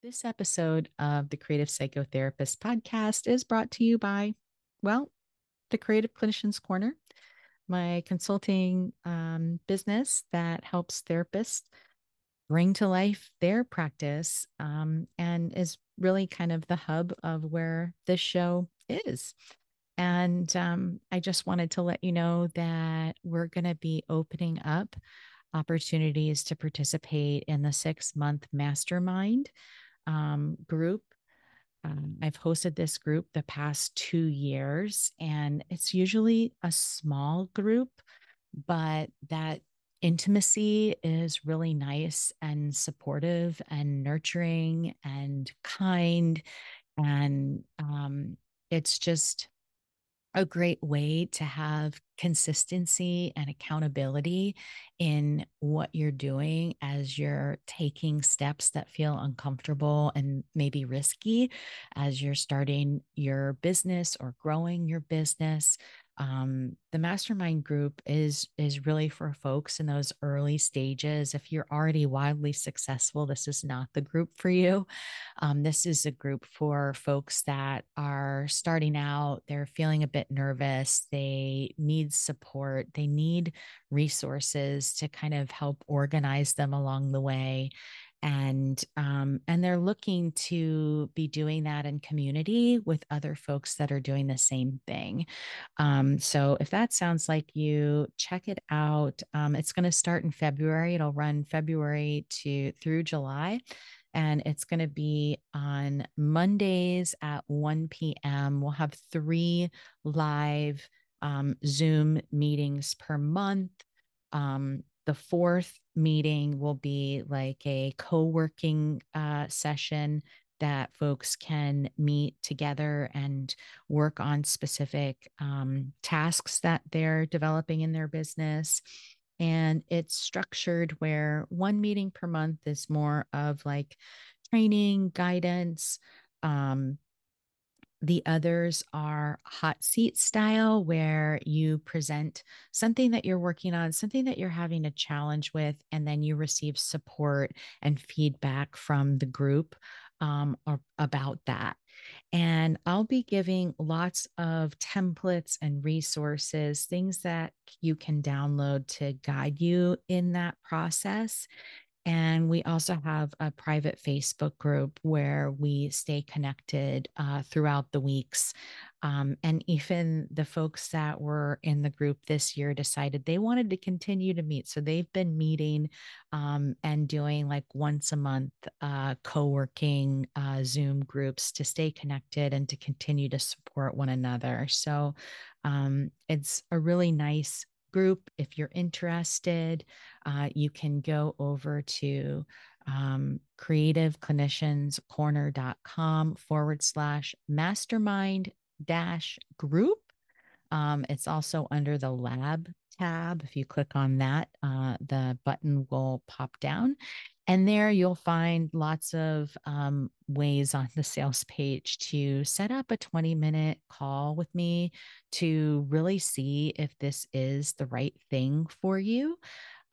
This episode of the Creative Psychotherapist podcast is brought to you by, well, the Creative Clinicians Corner, my consulting um, business that helps therapists bring to life their practice um, and is really kind of the hub of where this show is. And um, I just wanted to let you know that we're going to be opening up opportunities to participate in the six month mastermind um, group. Um, I've hosted this group the past two years, and it's usually a small group, but that intimacy is really nice and supportive and nurturing and kind. And um, it's just a great way to have consistency and accountability in what you're doing as you're taking steps that feel uncomfortable and maybe risky as you're starting your business or growing your business um, the mastermind group is is really for folks in those early stages. If you're already wildly successful this is not the group for you. Um, this is a group for folks that are starting out they're feeling a bit nervous they need support they need resources to kind of help organize them along the way and um, and they're looking to be doing that in community with other folks that are doing the same thing. Um, so if that sounds like you check it out. Um, it's going to start in february. It'll run february to through july and it's going to be on mondays at 1 p.m we'll have three live um, zoom meetings per month. Um, the fourth meeting will be like a co working uh, session that folks can meet together and work on specific um, tasks that they're developing in their business. And it's structured where one meeting per month is more of like training, guidance, um, the others are hot seat style, where you present something that you're working on, something that you're having a challenge with, and then you receive support and feedback from the group um, or, about that. And I'll be giving lots of templates and resources, things that you can download to guide you in that process. And we also have a private Facebook group where we stay connected uh, throughout the weeks. Um, and even the folks that were in the group this year decided they wanted to continue to meet. So they've been meeting um, and doing like once a month uh, co working uh, Zoom groups to stay connected and to continue to support one another. So um, it's a really nice group. If you're interested, uh, you can go over to um, creativeclinicianscorner.com forward slash mastermind dash group. Um, it's also under the lab tab. If you click on that, uh, the button will pop down. And there you'll find lots of um, ways on the sales page to set up a 20 minute call with me to really see if this is the right thing for you.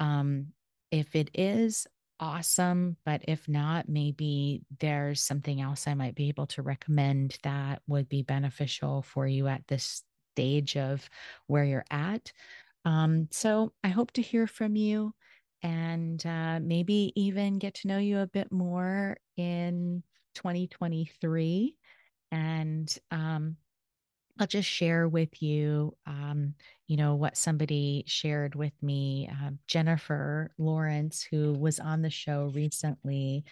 Um, if it is, awesome. But if not, maybe there's something else I might be able to recommend that would be beneficial for you at this stage of where you're at. Um, so I hope to hear from you and uh, maybe even get to know you a bit more in 2023. And um, I'll just share with you, um, you know, what somebody shared with me. Uh, Jennifer Lawrence, who was on the show recently,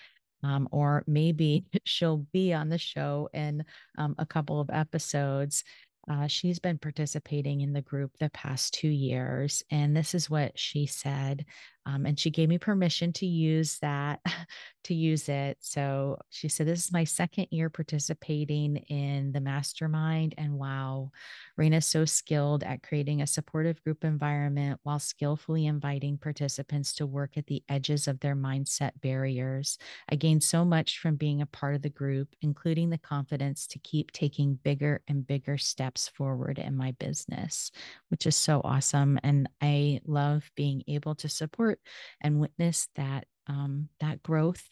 um, or maybe she'll be on the show in um, a couple of episodes. Uh, she's been participating in the group the past two years. And this is what she said. Um, and she gave me permission to use that, to use it. So she said, This is my second year participating in the mastermind. And wow, Raina's so skilled at creating a supportive group environment while skillfully inviting participants to work at the edges of their mindset barriers. I gained so much from being a part of the group, including the confidence to keep taking bigger and bigger steps forward in my business, which is so awesome. And I love being able to support and witness that um, that growth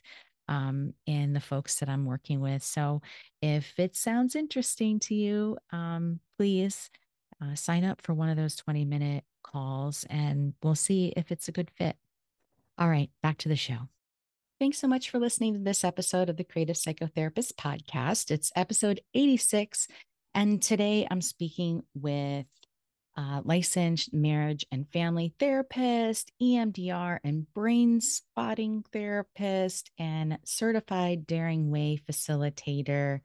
um, in the folks that I'm working with. So if it sounds interesting to you, um, please uh, sign up for one of those 20 minute calls and we'll see if it's a good fit. All right, back to the show. Thanks so much for listening to this episode of the Creative Psychotherapist Podcast. It's episode 86. And today I'm speaking with uh, licensed marriage and family therapist, EMDR and brain spotting therapist, and certified Daring Way facilitator.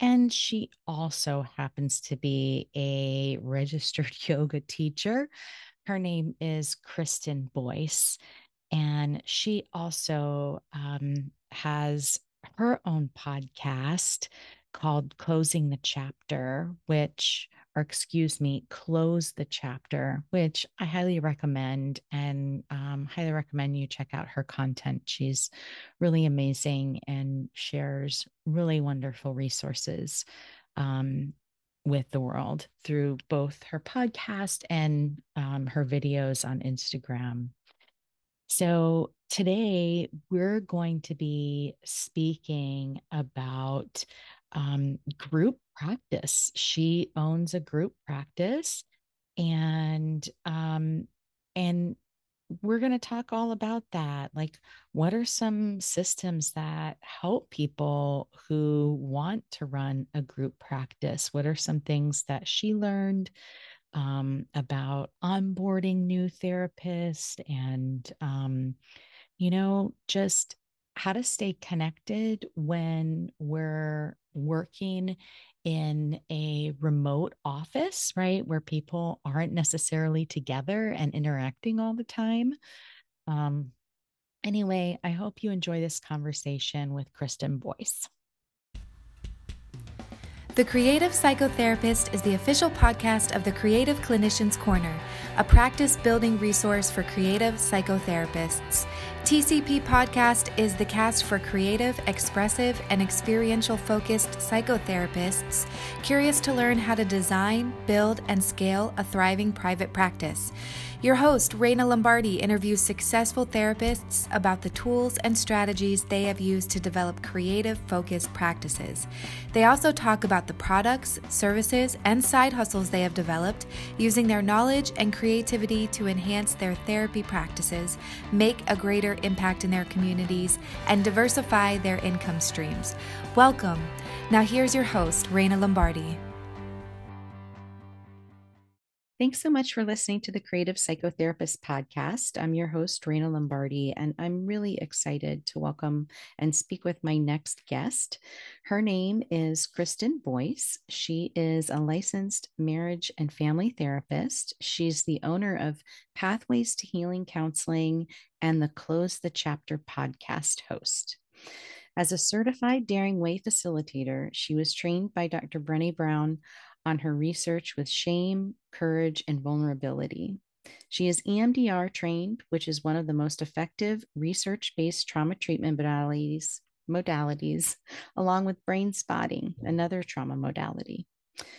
And she also happens to be a registered yoga teacher. Her name is Kristen Boice. And she also um, has her own podcast called Closing the Chapter, which, or excuse me, Close the Chapter, which I highly recommend and um, highly recommend you check out her content. She's really amazing and shares really wonderful resources um, with the world through both her podcast and um, her videos on Instagram. So, today we're going to be speaking about um, group practice. She owns a group practice, and um, and we're going to talk all about that. Like, what are some systems that help people who want to run a group practice? What are some things that she learned? Um, about onboarding new therapists and, um, you know, just how to stay connected when we're working in a remote office, right? Where people aren't necessarily together and interacting all the time. Um, anyway, I hope you enjoy this conversation with Kristen Boice. The Creative Psychotherapist is the official podcast of the Creative Clinicians Corner, a practice building resource for creative psychotherapists. TCP Podcast is the cast for creative, expressive, and experiential focused psychotherapists curious to learn how to design, build, and scale a thriving private practice. Your host, Raina Lombardi, interviews successful therapists about the tools and strategies they have used to develop creative, focused practices. They also talk about the products, services, and side hustles they have developed using their knowledge and creativity to enhance their therapy practices, make a greater impact in their communities, and diversify their income streams. Welcome. Now, here's your host, Raina Lombardi. Thanks so much for listening to the Creative Psychotherapist podcast. I'm your host, Raina Lombardi, and I'm really excited to welcome and speak with my next guest. Her name is Kristen Boice. She is a licensed marriage and family therapist. She's the owner of Pathways to Healing Counseling and the Close the Chapter podcast host. As a certified Daring Way facilitator, she was trained by Dr. Brené Brown on her research with shame, courage, and vulnerability. She is EMDR trained, which is one of the most effective research based trauma treatment modalities, modalities, along with brain spotting, another trauma modality.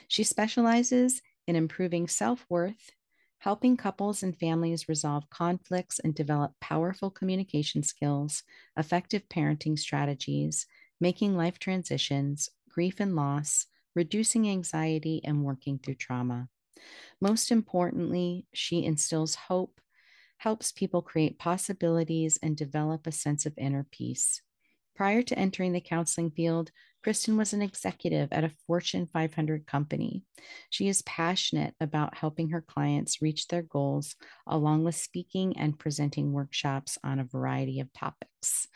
She specializes in improving self worth, helping couples and families resolve conflicts and develop powerful communication skills, effective parenting strategies, making life transitions, grief and loss, reducing anxiety, and working through trauma. Most importantly, she instills hope, helps people create possibilities, and develop a sense of inner peace. Prior to entering the counseling field, Kristen was an executive at a Fortune 500 company. She is passionate about helping her clients reach their goals, along with speaking and presenting workshops on a variety of topics.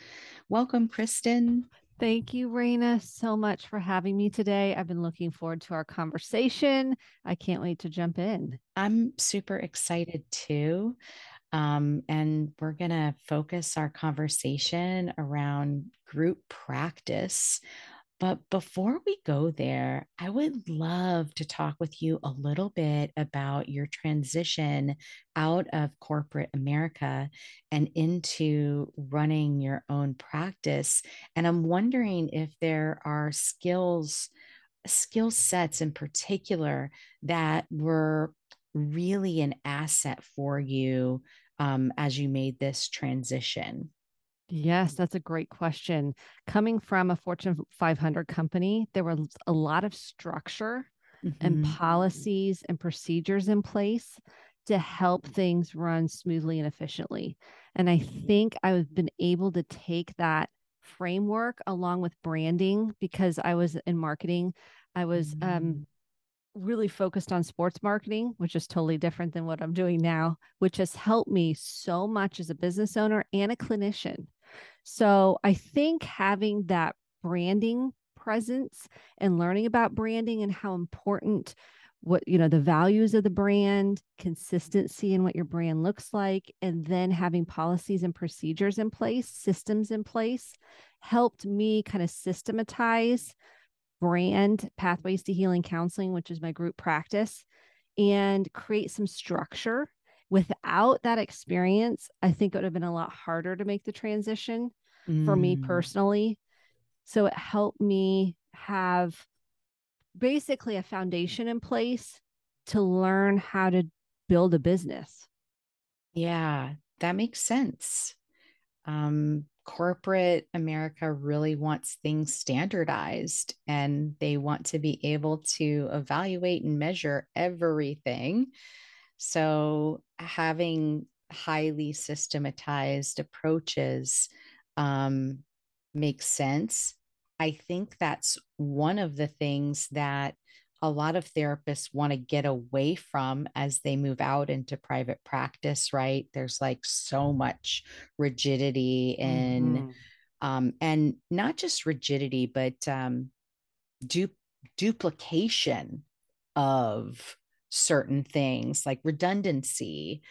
Welcome, Kristen. Thank you, Raina, so much for having me today. I've been looking forward to our conversation. I can't wait to jump in. I'm super excited too. Um, and we're going to focus our conversation around group practice. But before we go there, I would love to talk with you a little bit about your transition out of corporate America and into running your own practice. And I'm wondering if there are skills, skill sets in particular that were really an asset for you um, as you made this transition. Yes, that's a great question. Coming from a Fortune 500 company, there was a lot of structure mm-hmm. and policies and procedures in place to help things run smoothly and efficiently. And I think I've been able to take that framework along with branding because I was in marketing. I was um, mm really focused on sports marketing, which is totally different than what I'm doing now, which has helped me so much as a business owner and a clinician. So I think having that branding presence and learning about branding and how important what you know the values of the brand consistency in what your brand looks like and then having policies and procedures in place systems in place helped me kind of systematize brand Pathways to Healing Counseling, which is my group practice, and create some structure. Without that experience, I think it would have been a lot harder to make the transition mm. for me mm. personally. So it helped me have basically a foundation in place to learn how to build a business. Yeah, that makes sense. Um, corporate America really wants things standardized and they want to be able to evaluate and measure everything. So, having highly systematized approaches um, makes sense. I think that's one of the things that a lot of therapists want to get away from as they move out into private practice, right? There's like so much rigidity in, mm-hmm. um, and not just rigidity, but um, du- duplication of certain things like redundancy.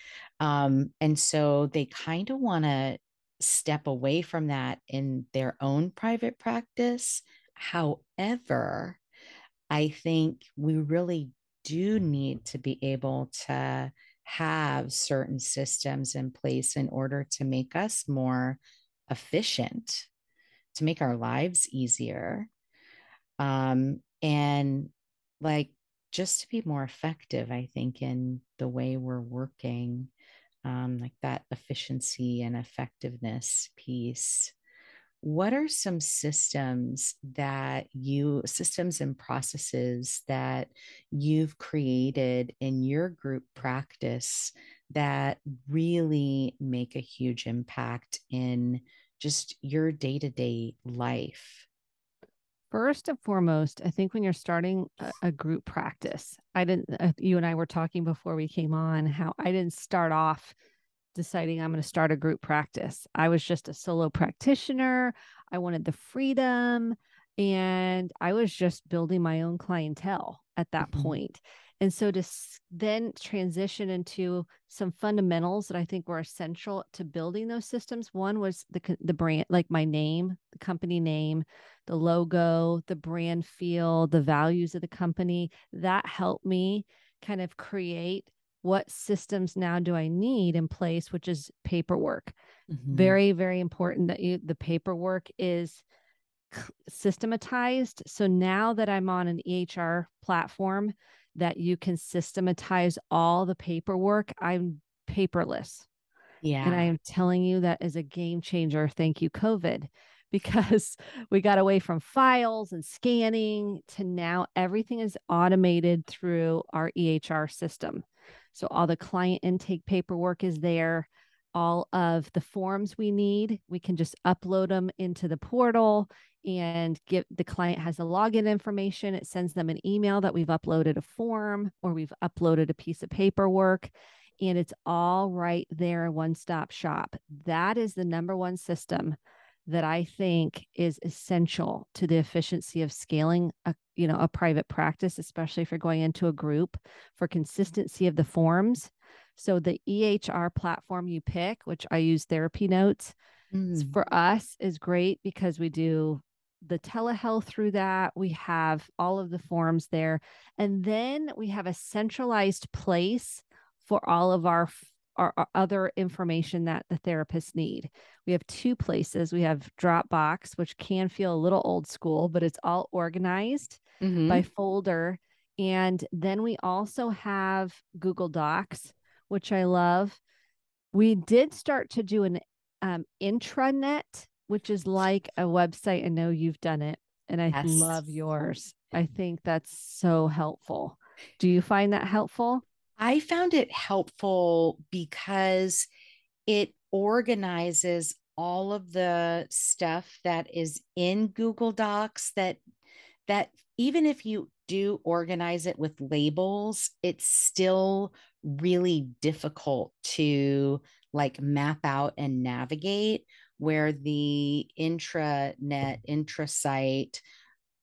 Um, and so they kind of want to step away from that in their own private practice. However, I think we really do need to be able to have certain systems in place in order to make us more efficient, to make our lives easier. Um, and like just to be more effective, I think, in the way we're working, um, like that efficiency and effectiveness piece. What are some systems that you systems and processes that you've created in your group practice that really make a huge impact in just your day-to-day life First and foremost, I think when you're starting a, a group practice, I didn't, uh, you and I were talking before we came on how I didn't start off deciding I'm going to start a group practice. I was just a solo practitioner. I wanted the freedom and I was just building my own clientele at that mm-hmm. point. And so to then transition into some fundamentals that I think were essential to building those systems. One was the the brand, like my name, the company name, the logo, the brand feel, the values of the company. That helped me kind of create what systems now do I need in place, which is paperwork. Mm-hmm. Very, very important that you, the paperwork is systematized. So now that I'm on an EHR platform that you can systematize all the paperwork, I'm paperless. Yeah. And I am telling you that is a game changer. Thank you, COVID, because we got away from files and scanning to now everything is automated through our EHR system. So all the client intake paperwork is there. All of the forms we need, we can just upload them into the portal and give the client has the login information. It sends them an email that we've uploaded a form or we've uploaded a piece of paperwork and it's all right there, one stop shop. That is the number one system that I think is essential to the efficiency of scaling a you know a private practice, especially if you're going into a group for consistency of the forms. So the EHR platform you pick, which I use Therapy Notes, mm. for us is great because we do the telehealth through that. We have all of the forms there, and then we have a centralized place for all of our our, our other information that the therapists need. We have two places. We have Dropbox, which can feel a little old school, but it's all organized mm-hmm. by folder. And then we also have Google Docs, which I love. We did start to do an um, intranet, which is like a website. I know you've done it, and I yes. love yours. I think that's so helpful. Do you find that helpful? I found it helpful because it organizes all of the stuff that is in Google Docs that that even if you do organize it with labels, it's still really difficult to like map out and navigate where the intranet intrasite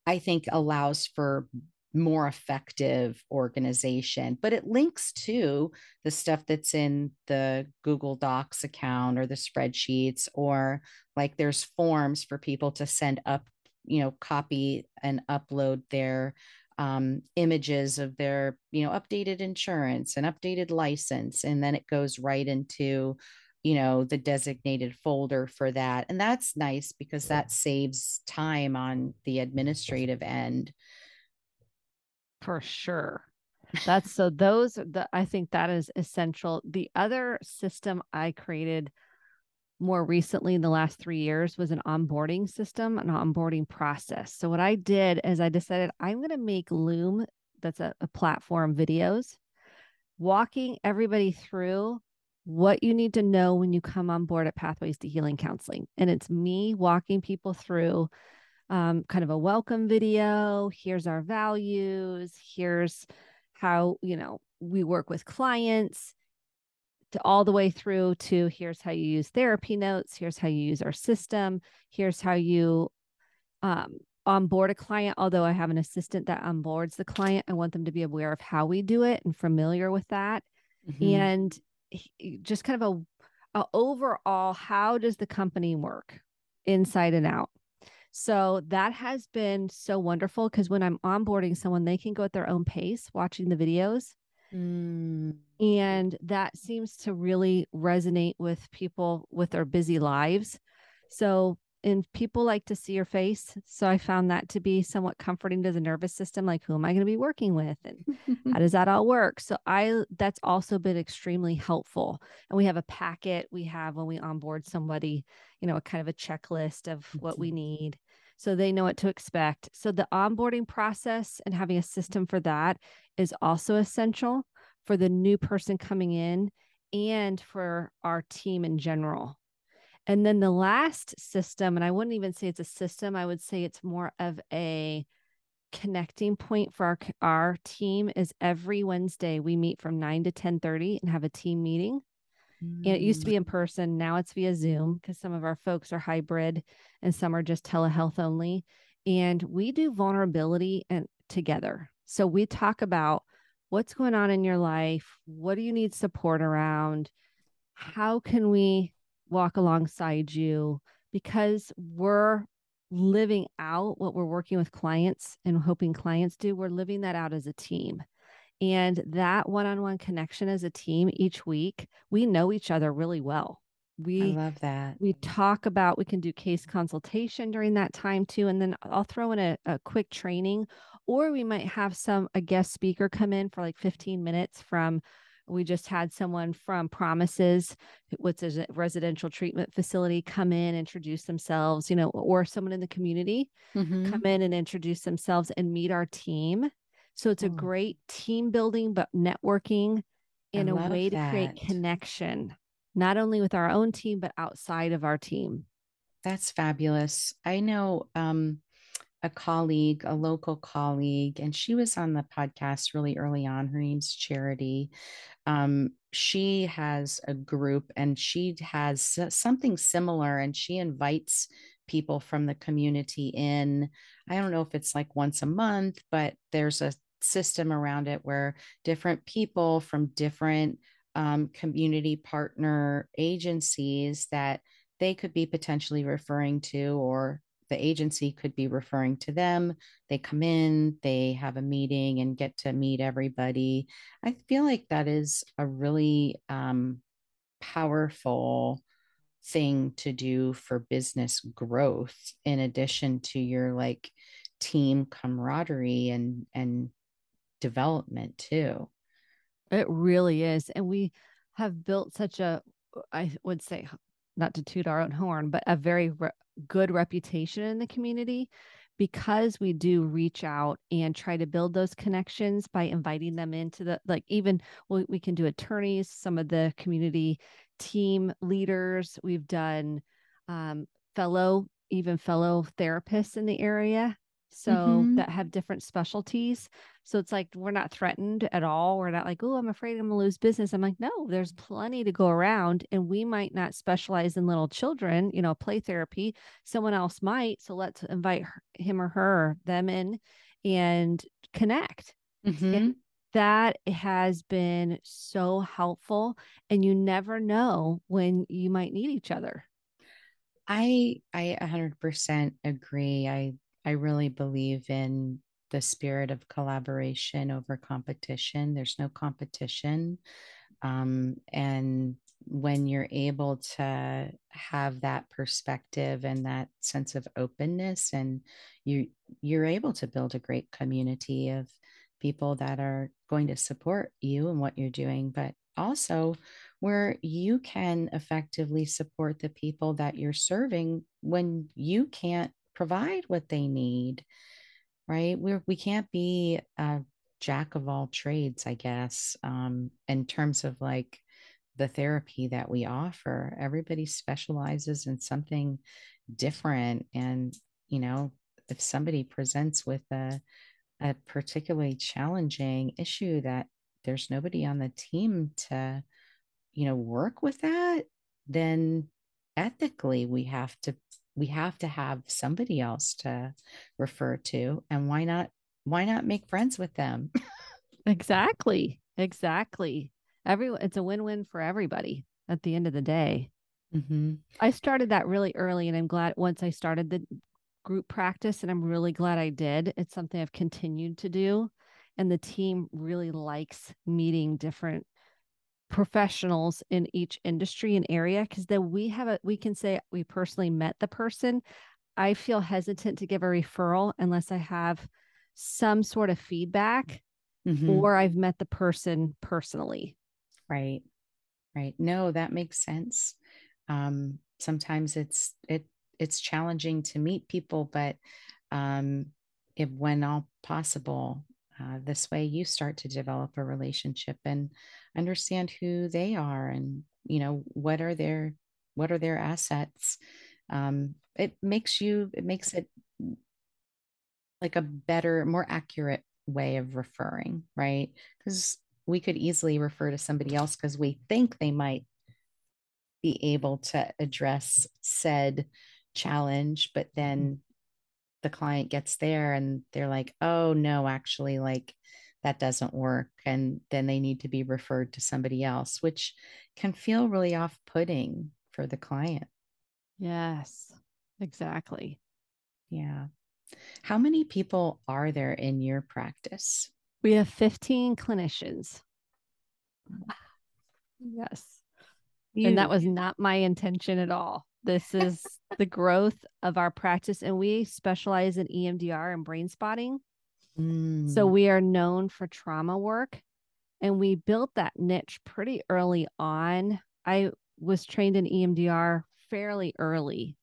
I think allows for more effective organization. But it links to the stuff that's in the google docs account or the spreadsheets or like there's forms for people to send up you know copy and upload their um, images of their you know updated insurance and updated license and then it goes right into you know the designated folder for that and that's nice because that saves time on the administrative end for sure. That's so those the I think that is essential. The other system I created more recently in the last 3 years was an onboarding system, an onboarding process. So what I did is I decided I'm going to make Loom that's a, a platform videos walking everybody through what you need to know when you come on board at Pathways to Healing Counseling. And it's me walking people through um, kind of a welcome video. Here's our values. Here's how, you know, we work with clients to all the way through to here's how you use therapy notes. Here's how you use our system. Here's how you um, onboard a client. Although I have an assistant that onboards the client, I want them to be aware of how we do it and familiar with that. Mm-hmm. And just kind of a, a overall, how does the company work inside and out? So that has been so wonderful because when I'm onboarding someone, they can go at their own pace watching the videos. Mm. And that seems to really resonate with people with their busy lives. So, and people like to see your face. So I found that to be somewhat comforting to the nervous system. Like, who am I going to be working with? And how does that all work? So I, that's also been extremely helpful. And we have a packet we have when we onboard somebody, you know, a kind of a checklist of what we need so they know what to expect. So the onboarding process and having a system for that is also essential for the new person coming in and for our team in general. And then the last system, and I wouldn't even say it's a system, I would say it's more of a connecting point for our our team is every Wednesday we meet from 9 to 10:30 and have a team meeting. And it used to be in mm. person. Now it's via Zoom because some of our folks are hybrid and some are just telehealth only. And we do vulnerability and together. So we talk about what's going on in your life. What do you need support around? How can we walk alongside you? Because we're living out what we're working with clients and hoping clients do. We're living that out as a team. And that one on one connection as a team each week, we know each other really well. We I love that. We talk about, we can do case consultation during that time too. And then I'll throw in a, a quick training, or we might have some, a guest speaker come in for like 15 minutes from we just had someone from Promises, what's a residential treatment facility, come in, introduce themselves, you know, or someone in the community mm-hmm. come in and introduce themselves and meet our team. So it's a mm. great team building, but networking in a way that. to create connection, not only with our own team, but outside of our team. That's fabulous. I know um, a colleague, a local colleague, and she was on the podcast really early on. Her name's Charity. Um, she has a group and she has something similar, and she invites people from the community in. I don't know if it's like once a month, but there's a system around it where different people from different um, community partner agencies that they could be potentially referring to or the agency could be referring to them. They come in, they have a meeting and get to meet everybody. I feel like that is a really um, powerful thing to do for business growth in addition to your like team camaraderie and and development too. It really is. And we have built such a, I would say, not to toot our own horn, but a very re- good reputation in the community because we do reach out and try to build those connections by inviting them into the like even we, we can do attorneys some of the community team leaders we've done um, fellow even fellow therapists in the area so mm-hmm. that have different specialties. So it's like we're not threatened at all. We're not like, oh, I'm afraid I'm gonna lose business. I'm like, no, there's plenty to go around, and we might not specialize in little children, you know, play therapy. Someone else might. So let's invite her, him or her, them in, and connect. Mm-hmm. And that has been so helpful, and you never know when you might need each other. I I 100% agree. I I really believe in the spirit of collaboration over competition. There's no competition. Um, and when you're able to have that perspective and that sense of openness and you you're able to build a great community of people that are going to support you and what you're doing but also where you can effectively support the people that you're serving when you can't provide what they need right? We're we can't be a jack of all trades i guess um, in terms of like the therapy that we offer. Everybody specializes in something different and you know if somebody presents with a a particularly challenging issue that there's nobody on the team to you know work with that then ethically we have to we have to have somebody else to refer to and why not why not make friends with them? Exactly exactly. Everyone it's a win-win for everybody at the end of the day. Mm-hmm. i started that really early and i'm glad once i started the group practice and i'm really glad i did it's something i've continued to do and the team really likes meeting different professionals in each industry and area because then we have a we can say we personally met the person. I feel hesitant to give a referral unless i have some sort of feedback mm-hmm. or i've met the person personally. Right. Right. No that makes sense. Um sometimes it's it it's challenging to meet people but um if when all possible uh, this way you start to develop a relationship and understand who they are and you know what are their what are their assets um, it makes you it makes it like a better more accurate way of referring right because we could easily refer to somebody else because we think they might be able to address said challenge but then mm-hmm. The client gets there and they're like oh no actually like that doesn't work and then they need to be referred to somebody else which can feel really off-putting for the client. Yes exactly. Yeah. How many people are there in your practice? We have 15 clinicians. Yes. You, and that was not my intention at all this is the growth of our practice and we specialize in emdr and brain spotting so mm. we are known for trauma work and we built that niche pretty early on. I was trained in EMDR fairly early,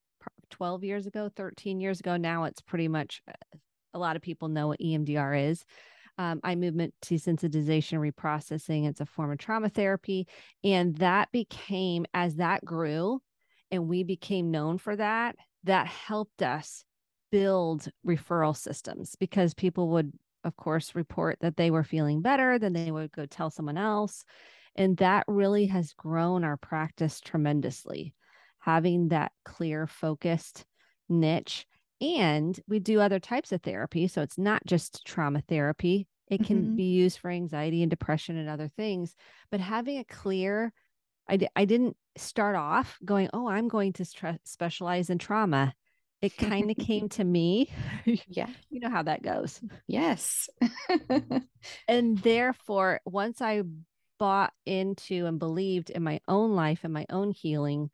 12 years ago, 13 years ago. Now it's pretty much uh, a lot of people know what EMDR is. Um, eye movement desensitization reprocessing. It's a form of trauma therapy. And that became, as that grew and we became known for that, that helped us build referral systems because people would of course report that they were feeling better then they would go tell someone else. And that really has grown our practice tremendously having that clear focused niche. And we do other types of therapy so it's not just trauma therapy. It can mm-hmm. be used for anxiety and depression and other things but having a clear I, I didn't start off going oh i'm going to specialize in trauma it kind of came to me. Yeah. You know how that goes. Yes. and therefore, once I bought into and believed in my own life and my own healing,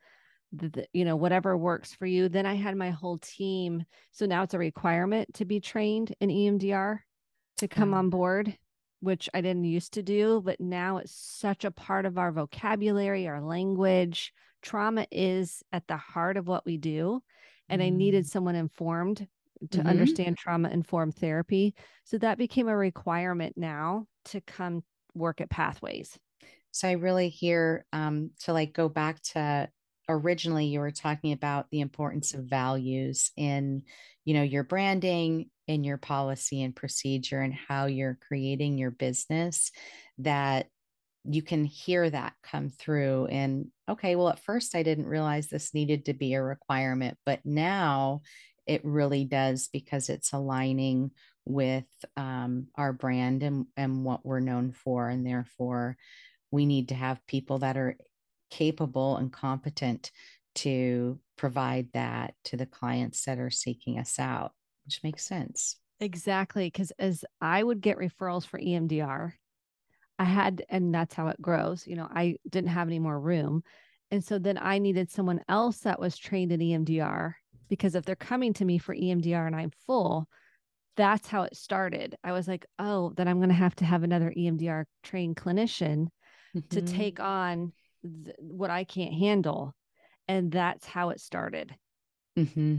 the, you know, whatever works for you, then I had my whole team. So now it's a requirement to be trained in EMDR to come mm. on board, which I didn't used to do, but now it's such a part of our vocabulary, our language, trauma is at the heart of what we do. And mm. I needed mm. someone informed to mm-hmm. understand trauma informed therapy. So that became a requirement now to come work at Pathways. So I really hear um, to like go back to originally you were talking about the importance of values in you know your branding in your policy and procedure and how you're creating your business that you can hear that come through and okay well at first i didn't realize this needed to be a requirement but now it really does because it's aligning with um, our brand and, and what we're known for and therefore we need to have people that are capable and competent to provide that to the clients that are seeking us out, which makes sense. Exactly. Because as I would get referrals for EMDR, I had, and that's how it grows. You know, I didn't have any more room. And so then I needed someone else that was trained in EMDR because if they're coming to me for EMDR and I'm full, that's how it started. I was like, oh, then I'm going to have to have another EMDR trained clinician mm-hmm. to take on th- what I can't handle. And that's how it started. Mm-hmm.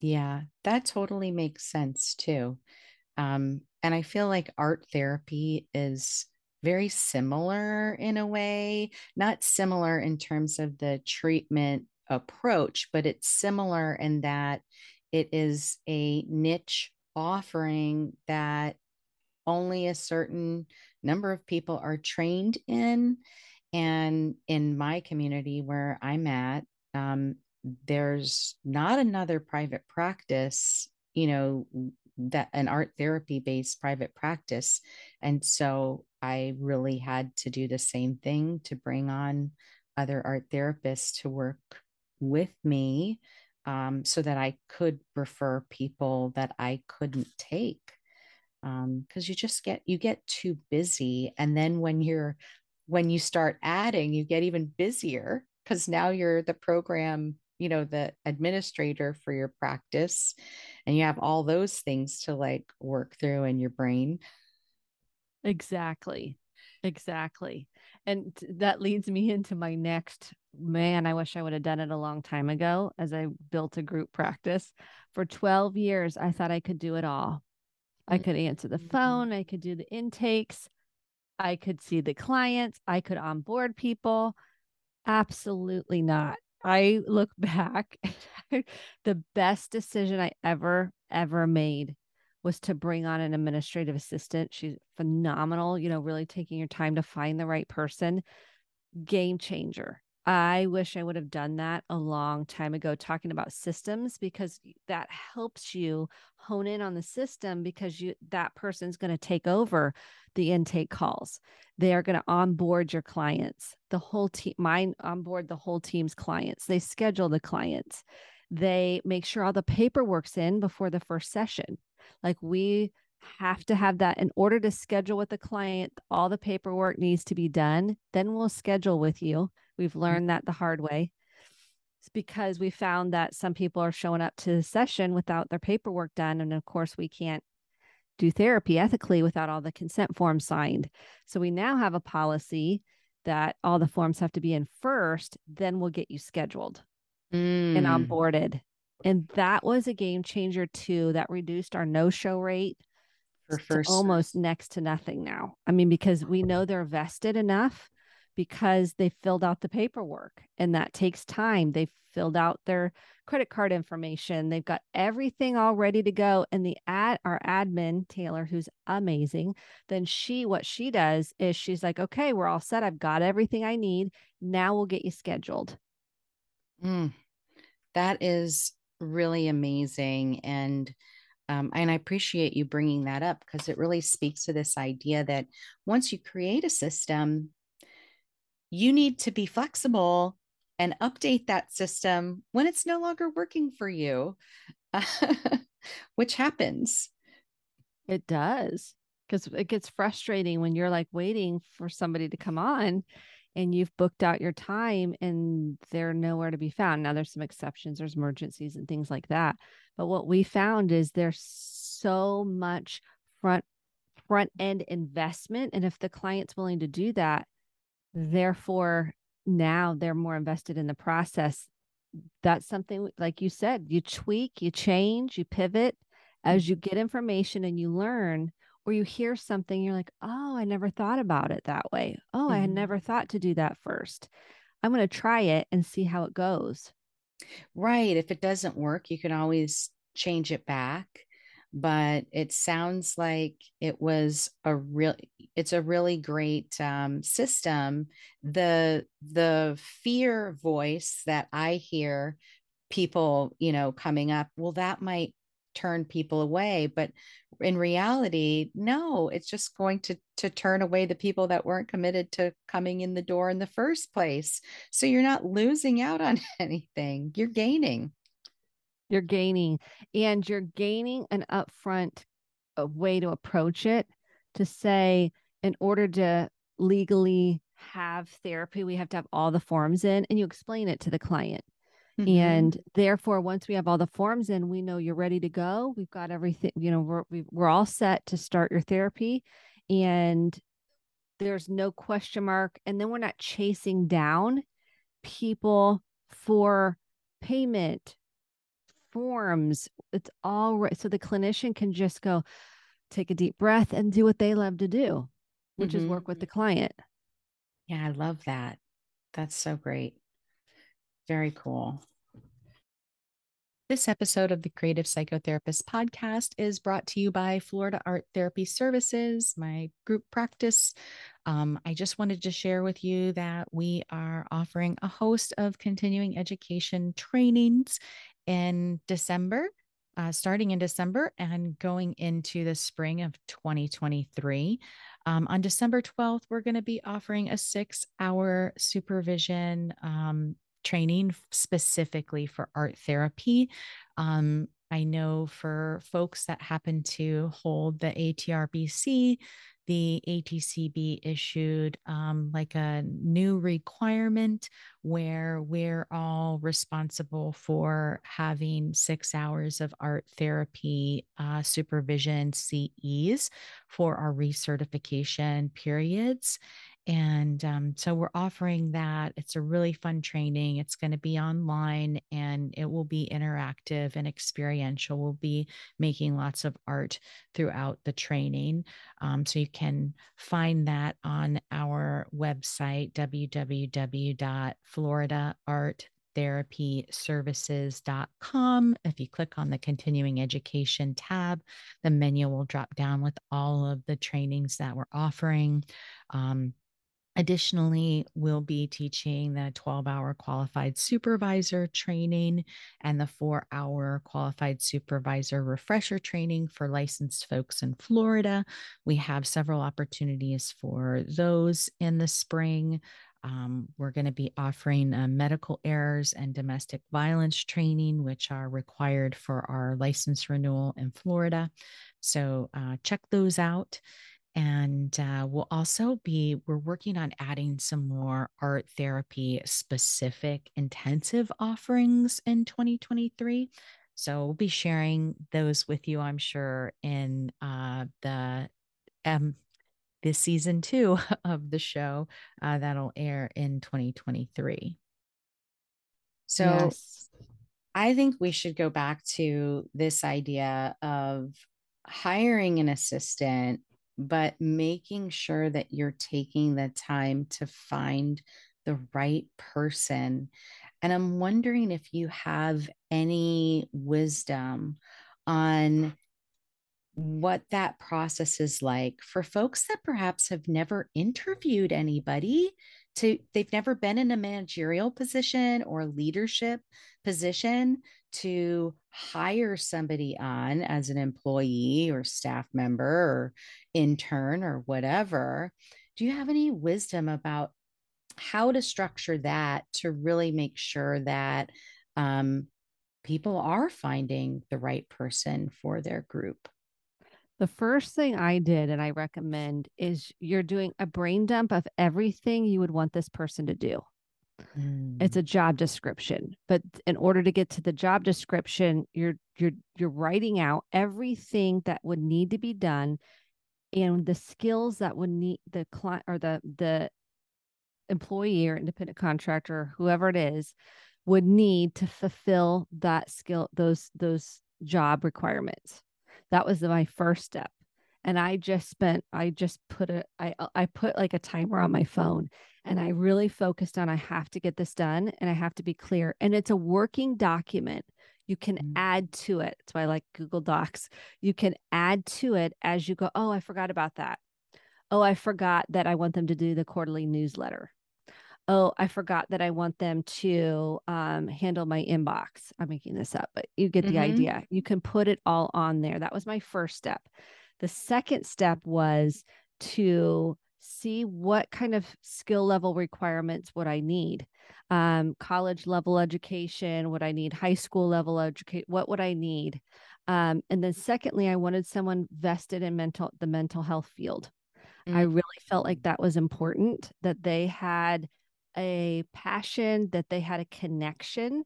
Yeah, that totally makes sense too. Um, and I feel like art therapy is very similar in a way, not similar in terms of the treatment approach, but it's similar in that it is a niche offering that only a certain number of people are trained in. And in my community where I'm at, um, there's not another private practice, you know, that an art therapy based private practice. And so I really had to do the same thing to bring on other art therapists to work with me um, so that I could refer people that I couldn't take because um, you just get you get too busy and then when you're when you start adding, you get even busier because now you're the program, you know, the administrator for your practice and you have all those things to like work through in your brain. Exactly. Exactly. And that leads me into my next man. I wish I would have done it a long time ago as I built a group practice. For 12 years, I thought I could do it all. I could answer the mm-hmm. phone, I could do the intakes, I could see the clients, I could onboard people. Absolutely not. I look back, the best decision I ever, ever made was to bring on an administrative assistant. She's phenomenal, you know, really taking your time to find the right person. Game changer. I wish I would have done that a long time ago, talking about systems, because that helps you hone in on the system because you that person's going to take over the intake calls. They are going to onboard your clients, the whole team, mine onboard the whole team's clients. They schedule the clients. They make sure all the paperwork's in before the first session. Like we have to have that in order to schedule with the client, all the paperwork needs to be done. Then we'll schedule with you We've mm. learned that the hard way. It's because we found that some people are showing up to the session without their paperwork done. And of course, we can't do therapy ethically without all the consent forms signed. So we now have a policy that all the forms have to be in first, then we'll get you scheduled mm. and onboarded. And that was a game changer too. That reduced our no show rate for first almost next to nothing now. I mean, because we know they're vested enough because they filled out the paperwork and that takes time. They filled out their credit card information. They've got everything all ready to go. And the ad our admin, Taylor, who's amazing, then she what she does is she's like, okay, we're all set. I've got everything I need. Now we'll get you scheduled. Mm, that is really amazing. And um, and I appreciate you bringing that up because it really speaks to this idea that once you create a system, you need to be flexible and update that system when it's no longer working for you, which happens. It does because it gets frustrating when you're like waiting for somebody to come on and you've booked out your time and they're nowhere to be found. Now, there's some exceptions, there's emergencies and things like that. But what we found is there's so much front front end investment and if the client's willing to do that Therefore, now they're more invested in the process. That's something like you said, you tweak, you change, you pivot as you get information and you learn or you hear something you're like, "Oh, I never thought about it that way. Oh, mm-hmm. I had mm-hmm. never thought to do that first. I'm going to try it and see how it goes." Right. If it doesn't work, you can always change it back but it sounds like it was a real it's a really great um, system. The the fear voice that i hear people you know coming up well that might turn people away but in reality no it's just going to to turn away the people that weren't committed to coming in the door in the first place. So you're not losing out on anything you're gaining you're gaining and you're gaining an upfront uh, way to approach it to say in order to legally have therapy we have to have all the forms in and you explain it to the client mm-hmm. and therefore once we have all the forms in we know you're ready to go we've got everything you know we're we, are we are all set to start your therapy and there's no question mark and then we're not chasing down people for payment forms. It's all right. So the clinician can just go take a deep breath and do what they love to do, which mm-hmm. is work with the client. Yeah, I love that. That's so great. Very cool. This episode of the Creative Psychotherapist podcast is brought to you by Florida Art Therapy Services, my group practice. Um, I just wanted to share with you that we are offering a host of continuing education trainings in December, uh, starting in December and going into the spring of 2023. Um, on December 12th, we're going to be offering a six hour supervision um, training specifically for art therapy. Um, I know for folks that happen to hold the ATRBC, the ATCB issued um, like a new requirement where we're all responsible for having six hours of art therapy uh, supervision CEs for our recertification periods. And um, so we're offering that. It's a really fun training. It's going to be online and it will be interactive and experiential. We'll be making lots of art throughout the training. Um, so you can find that on our website, www.floridaarttherapyservices.com. If you click on the continuing education tab, the menu will drop down with all of the trainings that we're offering. Um, Additionally, we'll be teaching the 12 hour qualified supervisor training and the four hour qualified supervisor refresher training for licensed folks in Florida. We have several opportunities for those in the spring. Um, we're going to be offering uh, medical errors and domestic violence training, which are required for our license renewal in Florida. So uh, check those out and uh, we'll also be we're working on adding some more art therapy specific intensive offerings in 2023 so we'll be sharing those with you i'm sure in uh, the um this season two of the show uh, that'll air in 2023 so yes. i think we should go back to this idea of hiring an assistant but making sure that you're taking the time to find the right person. And I'm wondering if you have any wisdom on what that process is like for folks that perhaps have never interviewed anybody to they've never been in a managerial position or leadership position to hire somebody on as an employee or staff member or intern or whatever do you have any wisdom about how to structure that to really make sure that um, people are finding the right person for their group the first thing I did and I recommend is you're doing a brain dump of everything you would want this person to do. Mm. It's a job description, but in order to get to the job description, you're you're you're writing out everything that would need to be done and the skills that would need the client or the the employee or independent contractor, whoever it is, would need to fulfill that skill, those those job requirements. That was my first step. And I just spent, I just put a, I, I put like a timer on my phone and I really focused on I have to get this done and I have to be clear. And it's a working document. You can mm-hmm. add to it. That's why I like Google Docs. You can add to it as you go, oh, I forgot about that. Oh, I forgot that I want them to do the quarterly newsletter. Oh, I forgot that I want them to um, handle my inbox. I'm making this up, but you get the mm-hmm. idea. You can put it all on there. That was my first step. The second step was to see what kind of skill level requirements would I need. Um, college level education, would I need high school level education? What would I need? Um, and then secondly, I wanted someone vested in mental the mental health field. Mm-hmm. I really felt like that was important that they had a passion, that they had a connection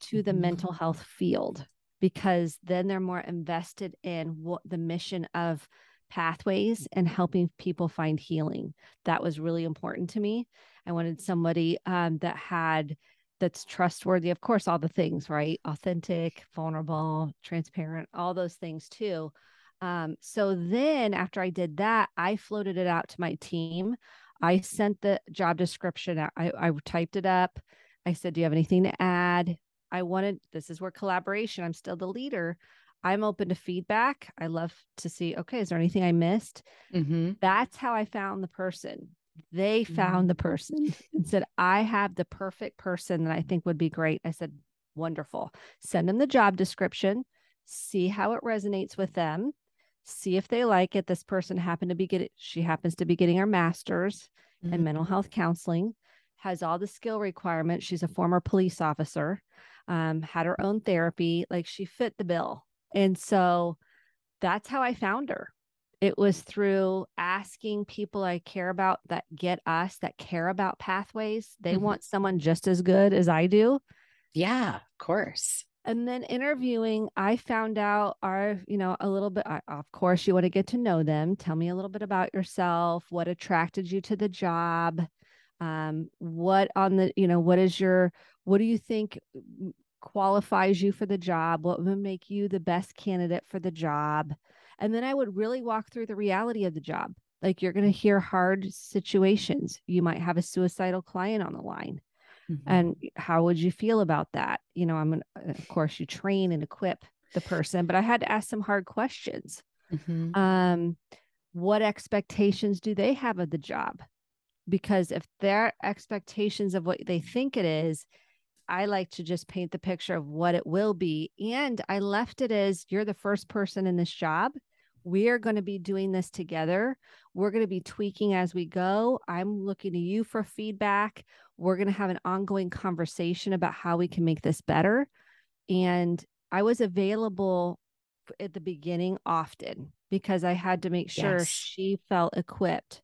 to the mm-hmm. mental health field because then they're more invested in what the mission of pathways and helping people find healing. That was really important to me. I wanted somebody um, that had that's trustworthy. Of course, all the things, right? Authentic, vulnerable, transparent, all those things too. Um, so then after I did that, I floated it out to my team. I sent the job description out. I, I typed it up. I said, Do you have anything to add? I wanted this is where collaboration, I'm still the leader. I'm open to feedback. I love to see, okay, is there anything I missed? Mm-hmm. That's how I found the person. They mm-hmm. found the person and said, I have the perfect person that I think would be great. I said, wonderful. Send them the job description, see how it resonates with them, see if they like it. This person happened to be getting, she happens to be getting her master's mm-hmm. in mental health counseling, has all the skill requirements. She's a former police officer um, had her own therapy. Like she fit the bill. And so that's how I found her. It was through asking people I care about that get us, that care about pathways. They mm-hmm. want someone just as good as I do. Yeah, of course. And then interviewing, I found out our, you know, a little bit. Of course, you want to get to know them. Tell me a little bit about yourself. What attracted you to the job? Um, what on the, you know, what is your, what do you think qualifies you for the job? What would make you the best candidate for the job? And then I would really walk through the reality of the job. Like you're going to hear hard situations. You might have a suicidal client on the line. Mm-hmm. And how would you feel about that? You know, I'm going of course, you train and equip the person, but I had to ask some hard questions. Mm-hmm. Um, what expectations do they have of the job? because if their expectations of what they think it is I like to just paint the picture of what it will be. And I left it as you're the first person in this job. We are going to be doing this together. We're going to be tweaking as we go. I'm looking to you for feedback. We're going to have an ongoing conversation about how we can make this better. And I was available at the beginning often because I had to make sure yes. she felt equipped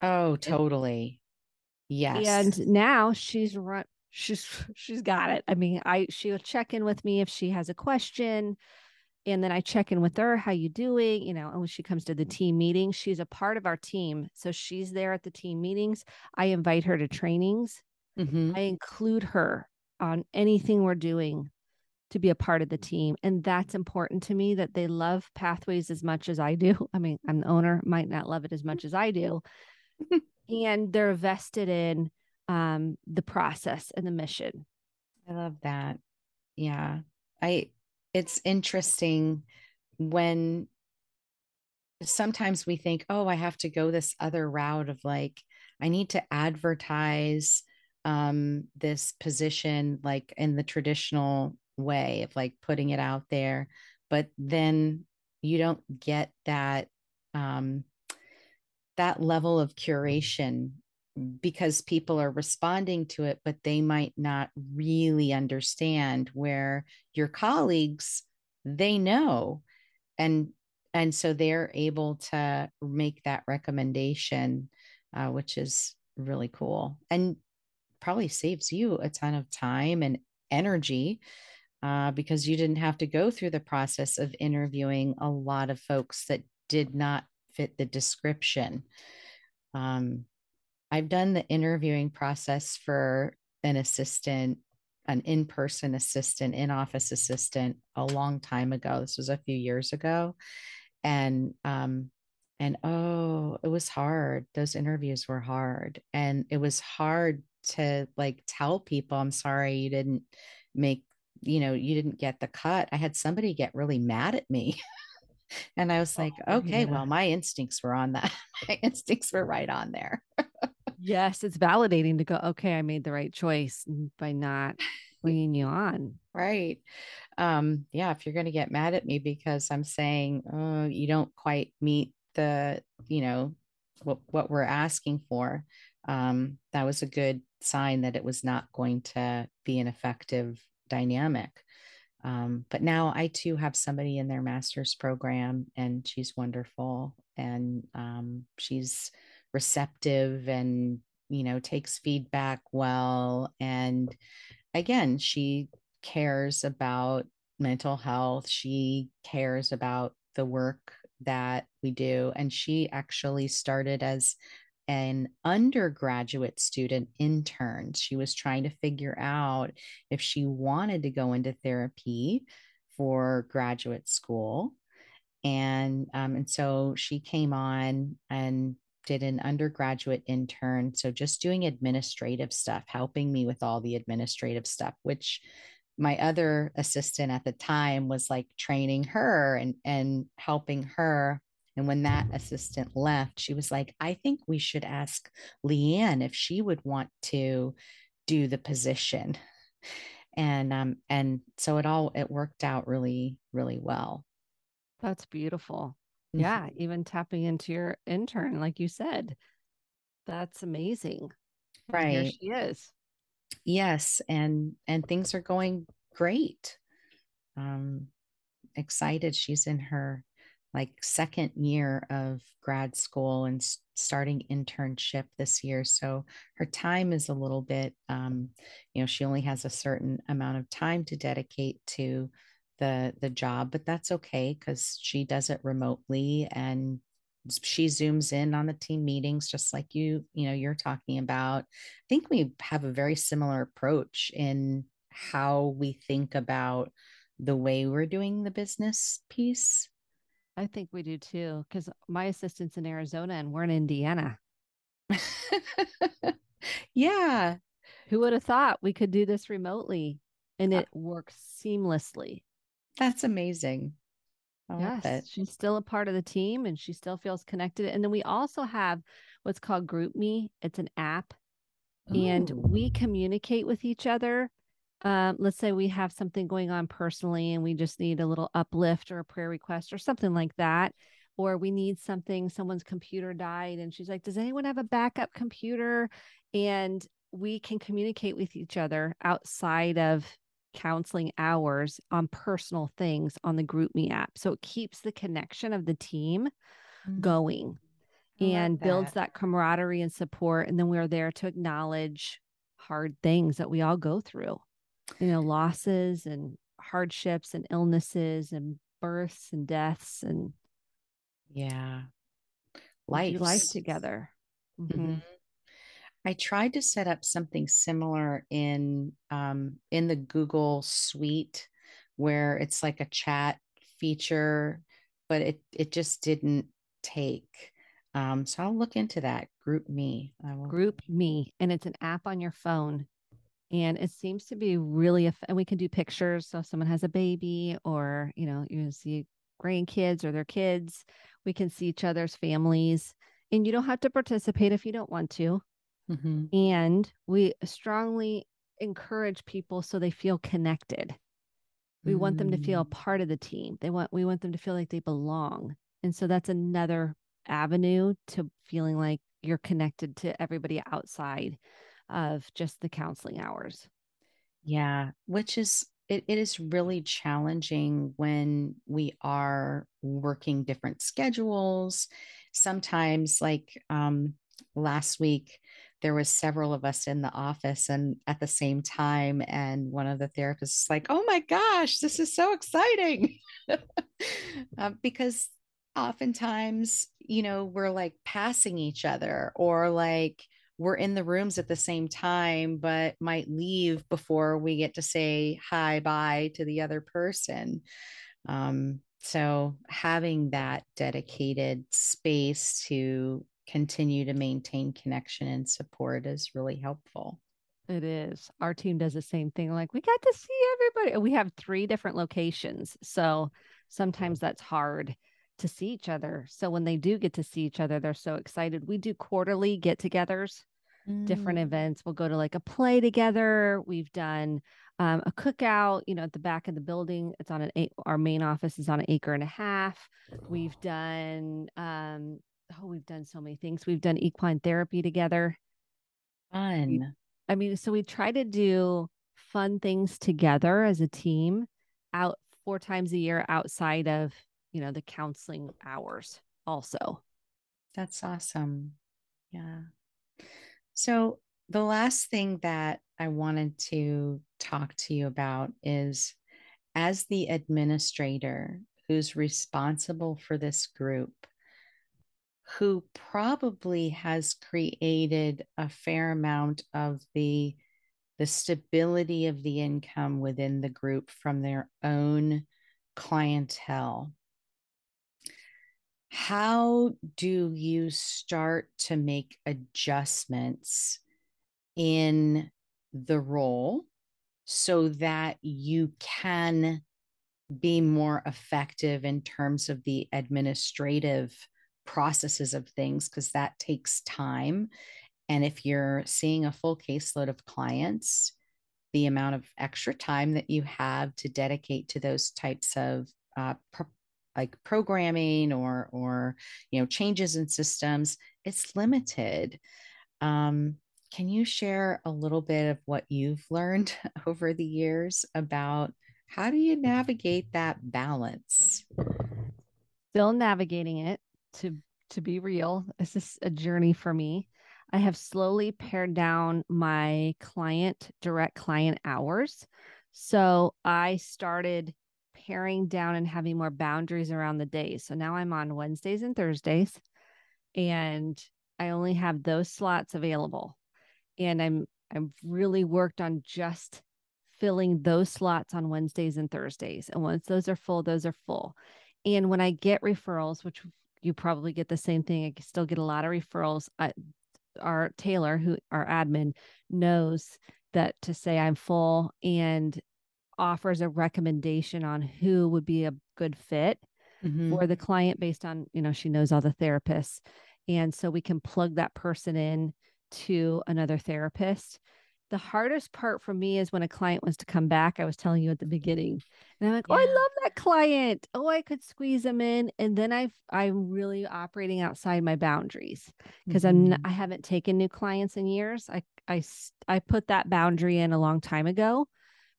Oh, totally. Yes. And now she's run she's she's got it. I mean, I she'll check in with me if she has a question and then I check in with her, how you doing? You know, and when she comes to the team meeting, she's a part of our team. So she's there at the team meetings. I invite her to trainings. Mm-hmm. I include her on anything we're doing to be a part of the team. And that's important to me that they love pathways as much as I do. I mean, I'm the owner, might not love it as much as I do, and they're vested in um, the process and the mission. I love that. Yeah. I, it's interesting when sometimes we think, oh, I have to go this other route of like, I need to advertise um, this position like in the traditional way of like putting it out there. But then you don't get that um, that level of curation because people are responding to it, but they might not really understand where your colleagues, they know. And and so they're able to make that recommendation, uh, which is really cool and probably saves you a ton of time and energy uh, because you didn't have to go through the process of interviewing a lot of folks that did not fit the description. Um, I've done the interviewing process for an assistant, an in person assistant, in office assistant a long time ago. This was a few years ago. And, um, and oh, it was hard. Those interviews were hard. And it was hard to like tell people, I'm sorry you didn't make, you know, you didn't get the cut. I had somebody get really mad at me. and I was like, oh, okay, yeah. well, my instincts were on that. my instincts were right on there. yes, it's validating to go, okay, I made the right choice by not bringing you on. Right. Um, yeah, if you're going to get mad at me because I'm saying, oh, you don't quite meet the, you know, what, what we're asking for, um, that was a good sign that it was not going to be an effective dynamic. Um, but now I too have somebody in their master's program, and she's wonderful, and um, she's receptive and you know takes feedback well. And again she cares about mental health. She cares about the work that we do. And she actually started as an undergraduate student intern. She was trying to figure out if she wanted to go into therapy for graduate school. And um, and so she came on and did an undergraduate intern. So just doing administrative stuff, helping me with all the administrative stuff, which my other assistant at the time was like training her and, and helping her. And when that assistant left, she was like, I think we should ask Leanne if she would want to do the position. And um, and so it all it worked out really, really well. That's beautiful. Mm-hmm. Yeah, even tapping into your intern, like you said. That's amazing. Right. here she is. Yes, and and things are going great. Um excited she's in her like second year of grad school and starting internship this year so her time is a little bit um, you know she only has a certain amount of time to dedicate to the the job but that's okay because she does it remotely and she zooms in on the team meetings just like you you know you're talking about. I think we have a very similar approach in how we think about the way we're doing the business piece. I think we do too because my assistant's in arizona and we're in indiana. Yeah. Who would have thought we could do this remotely and uh it works seamlessly that's amazing. I yes, she's still a part of the team and she still feels connected. And then we also have what's called GroupMe. It's an app, Ooh. and we communicate with each other. Um, let's say we have something going on personally, and we just need a little uplift or a prayer request or something like that, or we need something. Someone's computer died, and she's like, "Does anyone have a backup computer?" And we can communicate with each other outside of counseling hours on personal things on the GroupMe app. So it keeps the connection of the team mm-hmm. going and that. builds that camaraderie and support. And then we're there to acknowledge hard things that we all go through, you know, losses and hardships and illnesses and births and deaths and yeah, life life together. Mm-hmm. Mm-hmm. I tried to set up something similar in um, in the Google Suite, where it's like a chat feature, but it it just didn't take. Um, so I'll look into that. group GroupMe. Group Me, and it's an app on your phone, and it seems to be really. and we can do pictures. So if someone has a baby, or you know, you see grandkids or their kids, we can see each other's families, and you don't have to participate if you don't want to. Mm-hmm. And we strongly encourage people so they feel connected. We mm. want them to feel mm. part of the team. They want we want them to feel like they belong. And so that's another avenue to feeling like you're connected to everybody outside of just the counseling hours. Yeah, which is it, it is really challenging when we are working different schedules. Sometimes like um last week there was several of us in the office and at the same time and one of the therapists is like oh my gosh this is so exciting uh, because oftentimes you know we're like passing each other or like we're in the rooms at the same time, but might leave before we get to say hi, bye to the other person. Um, so having that dedicated space to continue to maintain connection and support is really helpful. It is. Our team does the same thing. Like, we got to see everybody. We have three different locations. So sometimes that's hard to see each other. So when they do get to see each other, they're so excited. We do quarterly get togethers, mm. different events. We'll go to like a play together. We've done um, a cookout, you know, at the back of the building. It's on an eight, our main office is on an acre and a half. We've done, um, oh, we've done so many things. We've done equine therapy together. Fun. I mean, so we try to do fun things together as a team out four times a year outside of you know the counseling hours also that's awesome yeah so the last thing that i wanted to talk to you about is as the administrator who's responsible for this group who probably has created a fair amount of the the stability of the income within the group from their own clientele. How do you start to make adjustments in the role so that you can be more effective in terms of the administrative processes of things because that takes time. And if you're seeing a full caseload of clients the amount of extra time that you have to dedicate to those types of uh, pro- like programming or or you know changes in systems it's limited. Um, can you share a little bit of what you've learned over the years about how do you navigate that balance? Still navigating it to to be real this is a journey for me i have slowly pared down my client direct client hours so i started paring down and having more boundaries around the day. So now I'm on Wednesdays and Thursdays, and I only have those slots available. And I'm I've really worked on just filling those slots on Wednesdays and Thursdays. And once those are full, those are full. And when I get referrals, which you probably get the same thing, I still get a lot of referrals. I, our Taylor, who our admin, knows that to say I'm full and offers a recommendation on who would be a good fit mm-hmm. for the client based on, you know, she knows all the therapists. And so we can plug that person in to another therapist. The hardest part for me is when a client wants to come back. I was telling you at the beginning, and I'm like, yeah. "Oh, I love that client. Oh, I could squeeze them in." And then I've I'm really operating outside my boundaries because mm-hmm. I'm I haven't taken new clients in years. I I I put that boundary in a long time ago,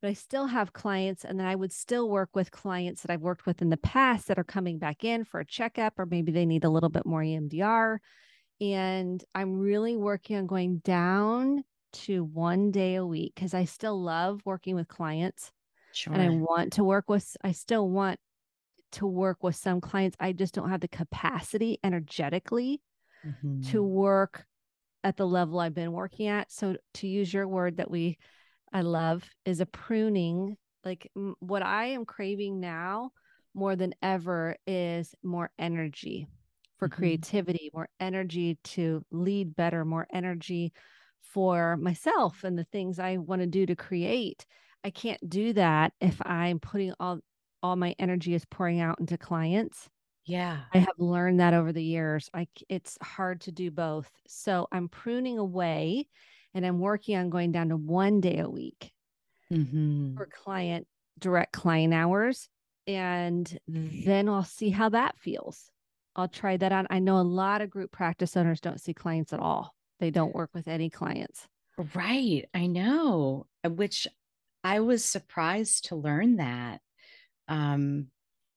but I still have clients and then I would still work with clients that I've worked with in the past that are coming back in for a checkup or maybe they need a little bit more EMDR. And I'm really working on going down to one day a week because I still love working with clients. Sure. And I want to work with, I still want to work with some clients. I just don't have the capacity energetically mm-hmm. to work at the level I've been working at. So, to use your word that we I love is a pruning. Like m- what I am craving now more than ever is more energy for mm-hmm. creativity, more energy to lead better, more energy for myself and the things I want to do to create. I can't do that if I'm putting all all my energy is pouring out into clients. Yeah. I have learned that over the years. I it's hard to do both. So I'm pruning away and I'm working on going down to one day a week mm-hmm. for client direct client hours. And then I'll see how that feels. I'll try that on. I know a lot of group practice owners don't see clients at all. They don't work with any clients. Right. I know, uh, which I was surprised to learn that. Um,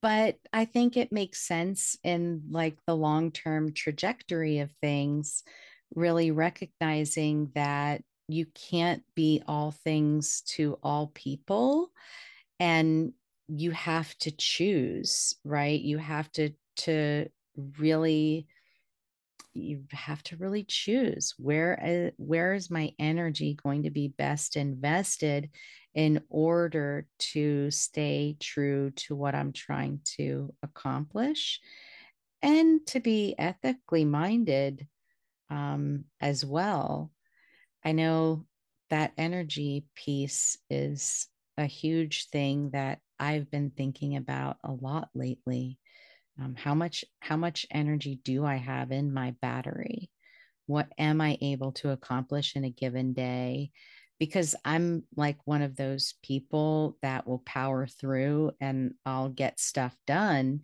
but I think it makes sense in like the long term trajectory of things really recognizing that you can't be all things to all people and you have to choose right you have to to really you have to really choose where uh, where is my energy going to be best invested in order to stay true to what I'm trying to accomplish and to be ethically minded um, as well. I know that energy piece is a huge thing that I've been thinking about a lot lately. Um, how much how much energy do I have in my battery? What am I able to accomplish in a given day? Because I'm like one of those people that will power through and I'll get stuff done,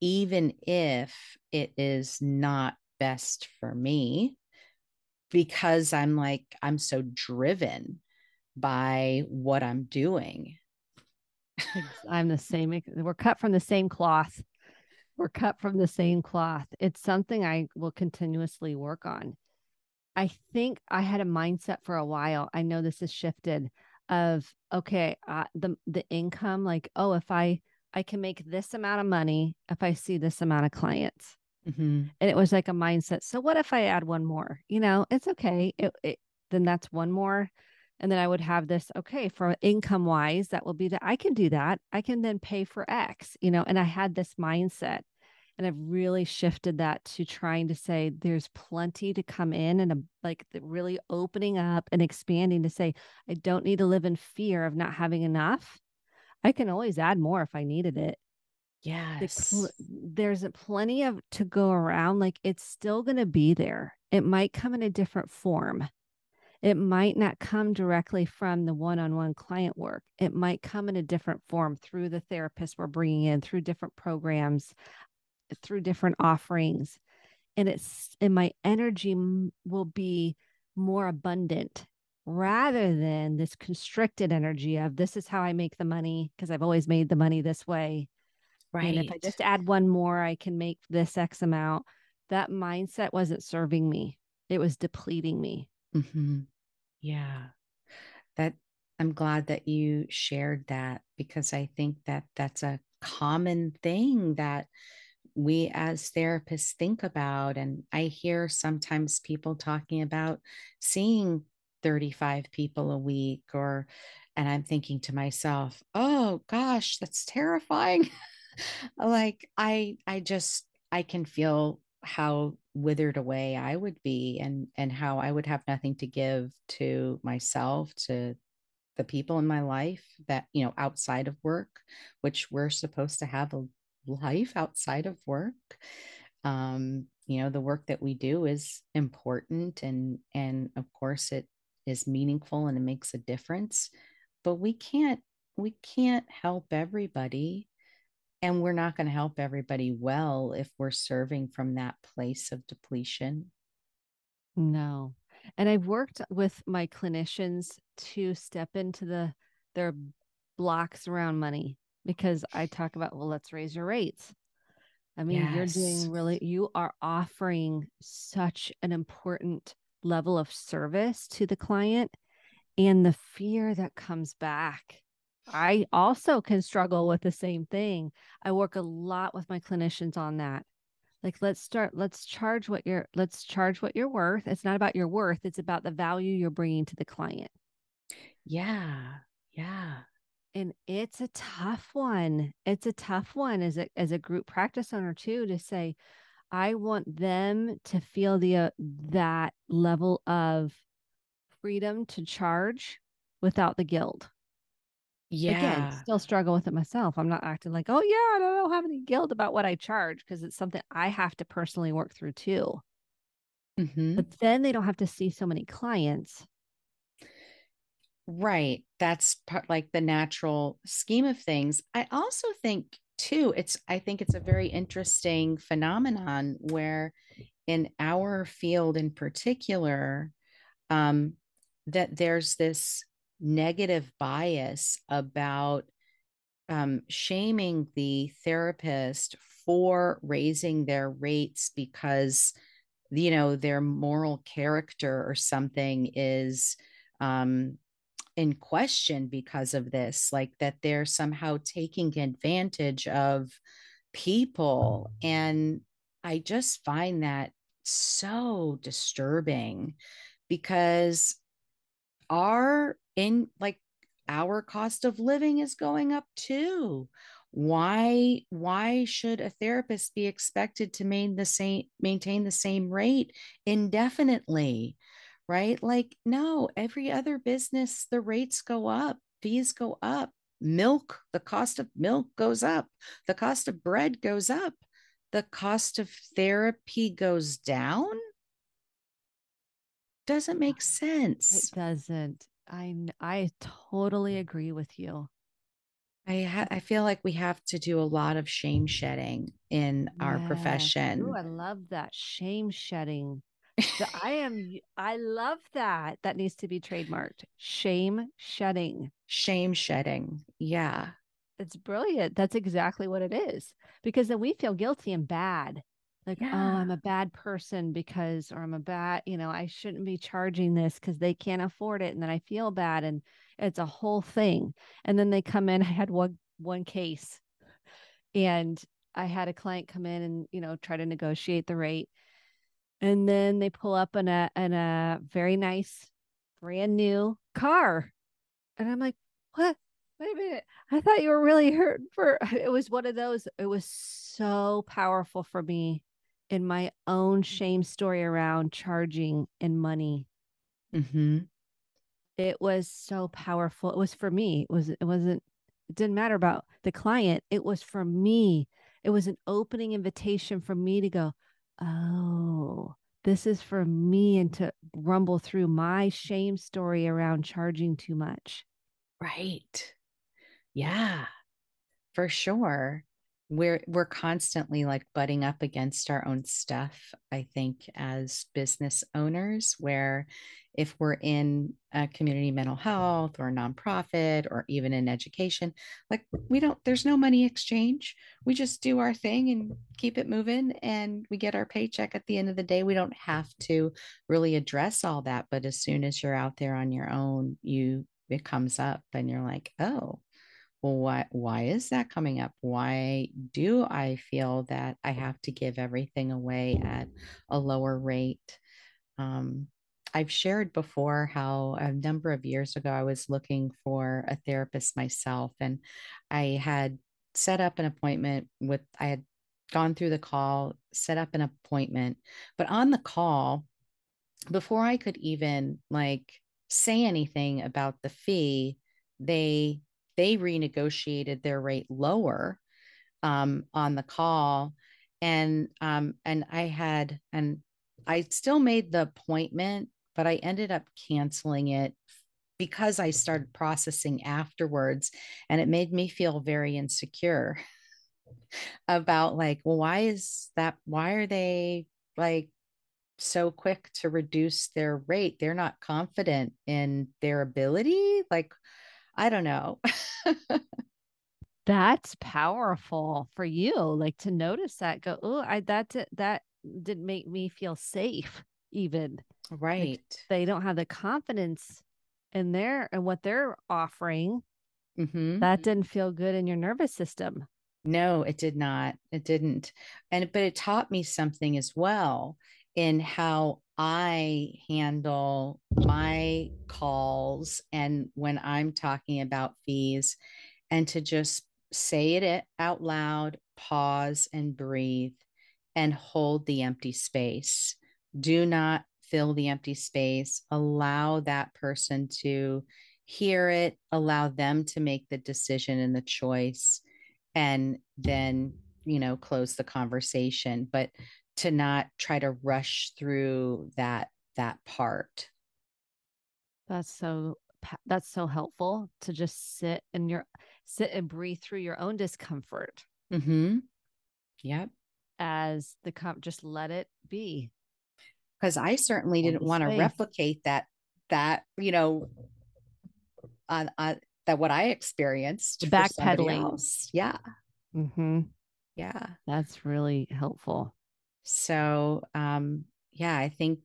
even if it is not best for me, because I'm like, I'm so driven by what I'm doing. I'm the same. We're cut from the same cloth. We're cut from the same cloth. It's something I will continuously work on. I think I had a mindset for a while. I know this has shifted of okay, uh, the the income like oh if I I can make this amount of money if I see this amount of clients. Mm-hmm. And it was like a mindset. So what if I add one more? You know, it's okay. It, it, then that's one more. And then I would have this, okay, for income wise, that will be that I can do that. I can then pay for X, you know, and I had this mindset. And I've really shifted that to trying to say there's plenty to come in and a, like really opening up and expanding to say, I don't need to live in fear of not having enough. I can always add more if I needed it. Yes. The, there's a plenty of to go around. Like it's still going to be there. It might come in a different form it might not come directly from the one on one client work. It might come in a different form through the therapist we're bringing in, through different programs, through different offerings. And it's, and my energy will be more abundant rather than this constricted energy of this is how I make the money because I've always made the money this way. Right. And if I just add one more, I can make this X amount. That mindset wasn't serving me, it was depleting me. Mm-hmm. Yeah. That I'm glad that you shared that because I think that that's a common thing that we as therapists think about. And I hear sometimes people talking about seeing 35 people a week or, and I'm thinking to myself, oh gosh, that's terrifying. like I, I just, I can feel how withered away I would be and and how I would have nothing to give to myself to the people in my life that you know outside of work which we're supposed to have a life outside of work. Um you know the work that we do is important and and of course it is meaningful and it makes a difference but we can't we can't help everybody and we're not going to help everybody well if we're serving from that place of depletion. No. And I've worked with my clinicians to step into the their blocks around money because I talk about, well, let's raise your rates. I mean, yes. you're doing really, you are offering such an important level of service to the client and the fear that comes back I also can struggle with the same thing. I work a lot with my clinicians on that. Like let's start let's charge what you're let's charge what you're worth. It's not about your worth, it's about the value you're bringing to the client. Yeah. Yeah. And it's a tough one. It's a tough one as a as a group practice owner too to say I want them to feel the uh, that level of freedom to charge without the guilt yeah. again still struggle with it myself i'm not acting like oh yeah i don't have any guilt about what i charge because it's something i have to personally work through too. Mm-hmm. but then they don't have to see so many clients. Right that's part like the natural scheme of things. I also think too it's i think it's a very interesting phenomenon where in our field in particular um that there's this negative bias about um, shaming the therapist for raising their rates because you know their moral character or something is um, in question because of this like that they're somehow taking advantage of people. And i just find that so disturbing because our in like our cost of living is going up too. Why why should a therapist be expected to maintain the same maintain the same rate indefinitely right? Like no every other business the rates go up fees go up milk the cost of milk goes up the cost of bread goes up the cost of therapy goes down doesn't make sense it doesn't i i totally mm. agree with you I ha- I feel like we have to do a lot of shame shedding in yes. our profession. Ooh, I love that shame shedding. I am I love that. That needs to be trademarked. Shame shedding. Shame shedding. Yeah. It's brilliant. That's exactly what it is. Because then we feel guilty and bad. Like, oh, yeah. oh, I'm a bad person because, or I'm a bad, you know, I shouldn't be charging this because they can't afford it. And then I feel bad. And it's a whole thing. And then they come in. I had one one case, and I had a client come in and you know try to negotiate the rate, and then they pull up in a in a very nice, brand new car, and I'm like, what? Wait a minute. I thought you were really hurt for it was one of those. It was so powerful for me in my own shame story around charging and money. Mm-hmm it was so powerful. It was for me. It was it wasn't it didn't matter about the client. It was for me. It was an opening invitation for me to go, "Oh, this is for me and to rumble through my shame story around charging too much." Right. Yeah. For sure we're we're constantly like butting up against our own stuff i think as business owners where if we're in a community mental health or nonprofit or even in education like we don't there's no money exchange. We just do our thing and keep it moving and we get our paycheck at the end of the day. We don't have to really address all that but as soon as you're out there on your own you it comes up and you're like oh well why why is that coming up? Why do i feel that i have to give everything away at a lower rate? Um, i've shared before how a number of years ago i was looking for a therapist myself and i had set up an appointment with i had gone through the call set up an appointment but on the call before i could even like say anything about the fee they they renegotiated their rate lower um, on the call. And um, and i had and i still made the appointment but i ended up canceling it because i started processing afterwards and it made me feel very insecure about like well why is that why are they like so quick to reduce their rate? They're not confident in their ability? Like I don't know. That's powerful for you, like to notice that. Go, oh, I that that didn't make me feel safe, even. Right. Like they don't have the confidence in their and what they're offering. Mm-hmm. That didn't feel good in your nervous system. No, it did not. It didn't. And but it taught me something as well in how I handle my calls and when I'm talking about fees, and to just say it out loud, pause and breathe and hold the empty space. Do not fill the empty space. Allow that person to hear it, allow them to make the decision and the choice, and then, you know, close the conversation. But to not try to rush through that that part. That's so that's so helpful to just sit and your sit and breathe through your own discomfort. Mm-hmm. Yep. As the comp just let it be. Because i certainly didn't want to replicate that that you know on, on that what i experienced backpedaling. yeah. Mm-hmm. yeah. That's really helpful so um yeah i think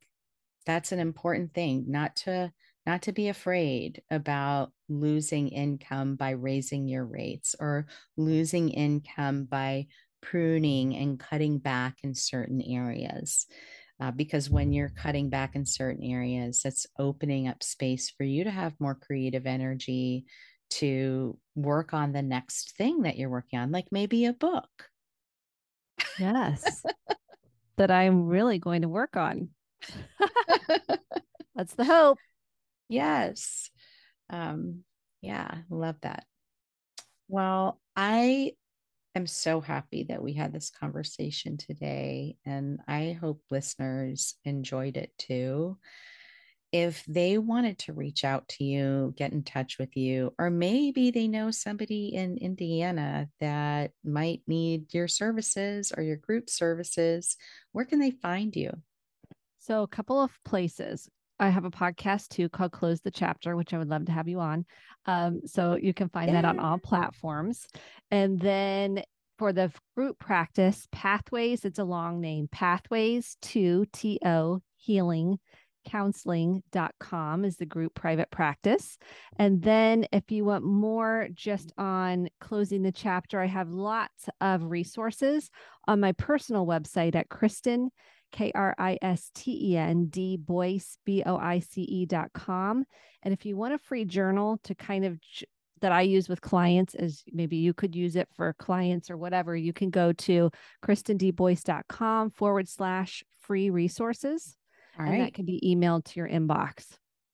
that's an important thing not to not to be afraid about losing income by raising your rates or losing income by pruning and cutting back in certain areas Uh, because when you're cutting back in certain areas, that's opening up space for you to have more creative energy to work on the next thing that you're working on, like maybe a book. Yes. That I'm really going to work on. That's the hope. Yes. Um, yeah, love that. Well, I am so happy that we had this conversation today, and I hope listeners enjoyed it too. If they wanted to reach out to you, get in touch with you, or maybe they know somebody in Indiana that might need your services or your group services, where can they find you? So, a couple of places. I have a podcast too called Close the Chapter, which I would love to have you on. Um, so you can find yeah. that on all platforms. And then for the group practice, Pathways, it's a long name, Pathways to TO Healing counseling.com is the group private practice. And then if you want more just mm. on closing the chapter, I have lots of resources on my personal website at Kristen K R I S T E N D Boice, B O I C E dot com. And if you want a free journal to kind of that I use with clients, as maybe you could use it for clients or whatever, you can go to kristendboice.com forward slash free resources. All right. And that can be emailed to your inbox.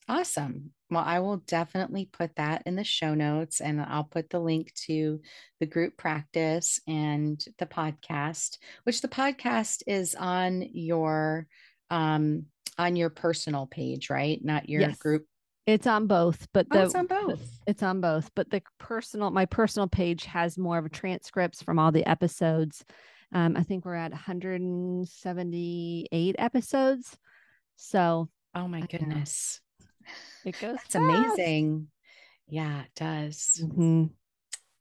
Awesome. Well, I will definitely put that in the show notes and I'll put the link to the group practice and the podcast, which the podcast is on your um on your personal page, right? Not your yes. group. It's on both, but the, oh, it's on both. It's on both, but the personal my personal page has more of a transcripts from all the episodes. Um, I think we're at 178 episodes. So, oh my goodness. It goes. It's amazing. Yeah, it does. Mm-hmm.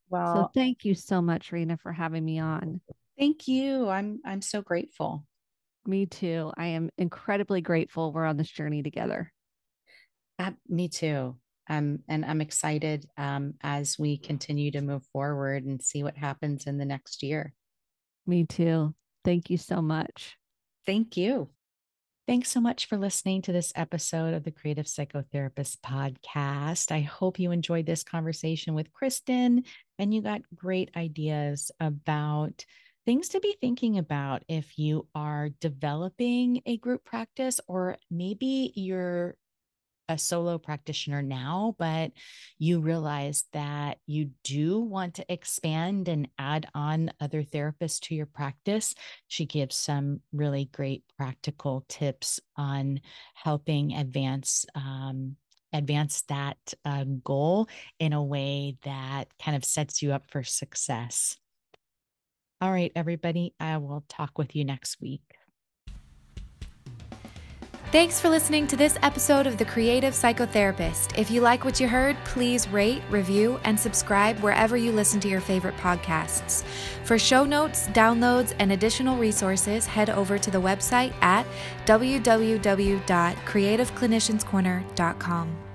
Well, so thank you so much, Rena, for having me on. Thank you. I'm I'm so grateful. Me too. I am incredibly grateful we're on this journey together. Uh, me too. Um, and I'm excited um, as we continue to move forward and see what happens in the next year. Me too. Thank you so much. Thank you. Thanks so much for listening to this episode of the Creative Psychotherapist podcast. I hope you enjoyed this conversation with Kristen and you got great ideas about things to be thinking about if you are developing a group practice or maybe you're a solo practitioner now, but you realize that you do want to expand and add on other therapists to your practice, she gives some really great practical tips on helping advance um, advance that uh, goal in a way that kind of sets you up for success. All right, everybody, I will talk with you next week. Thanks for listening to this episode of The Creative Psychotherapist. If you like what you heard, please rate, review, and subscribe wherever you listen to your favorite podcasts. For show notes, downloads, and additional resources, head over to the website at www.creativeclinicianscorner.com.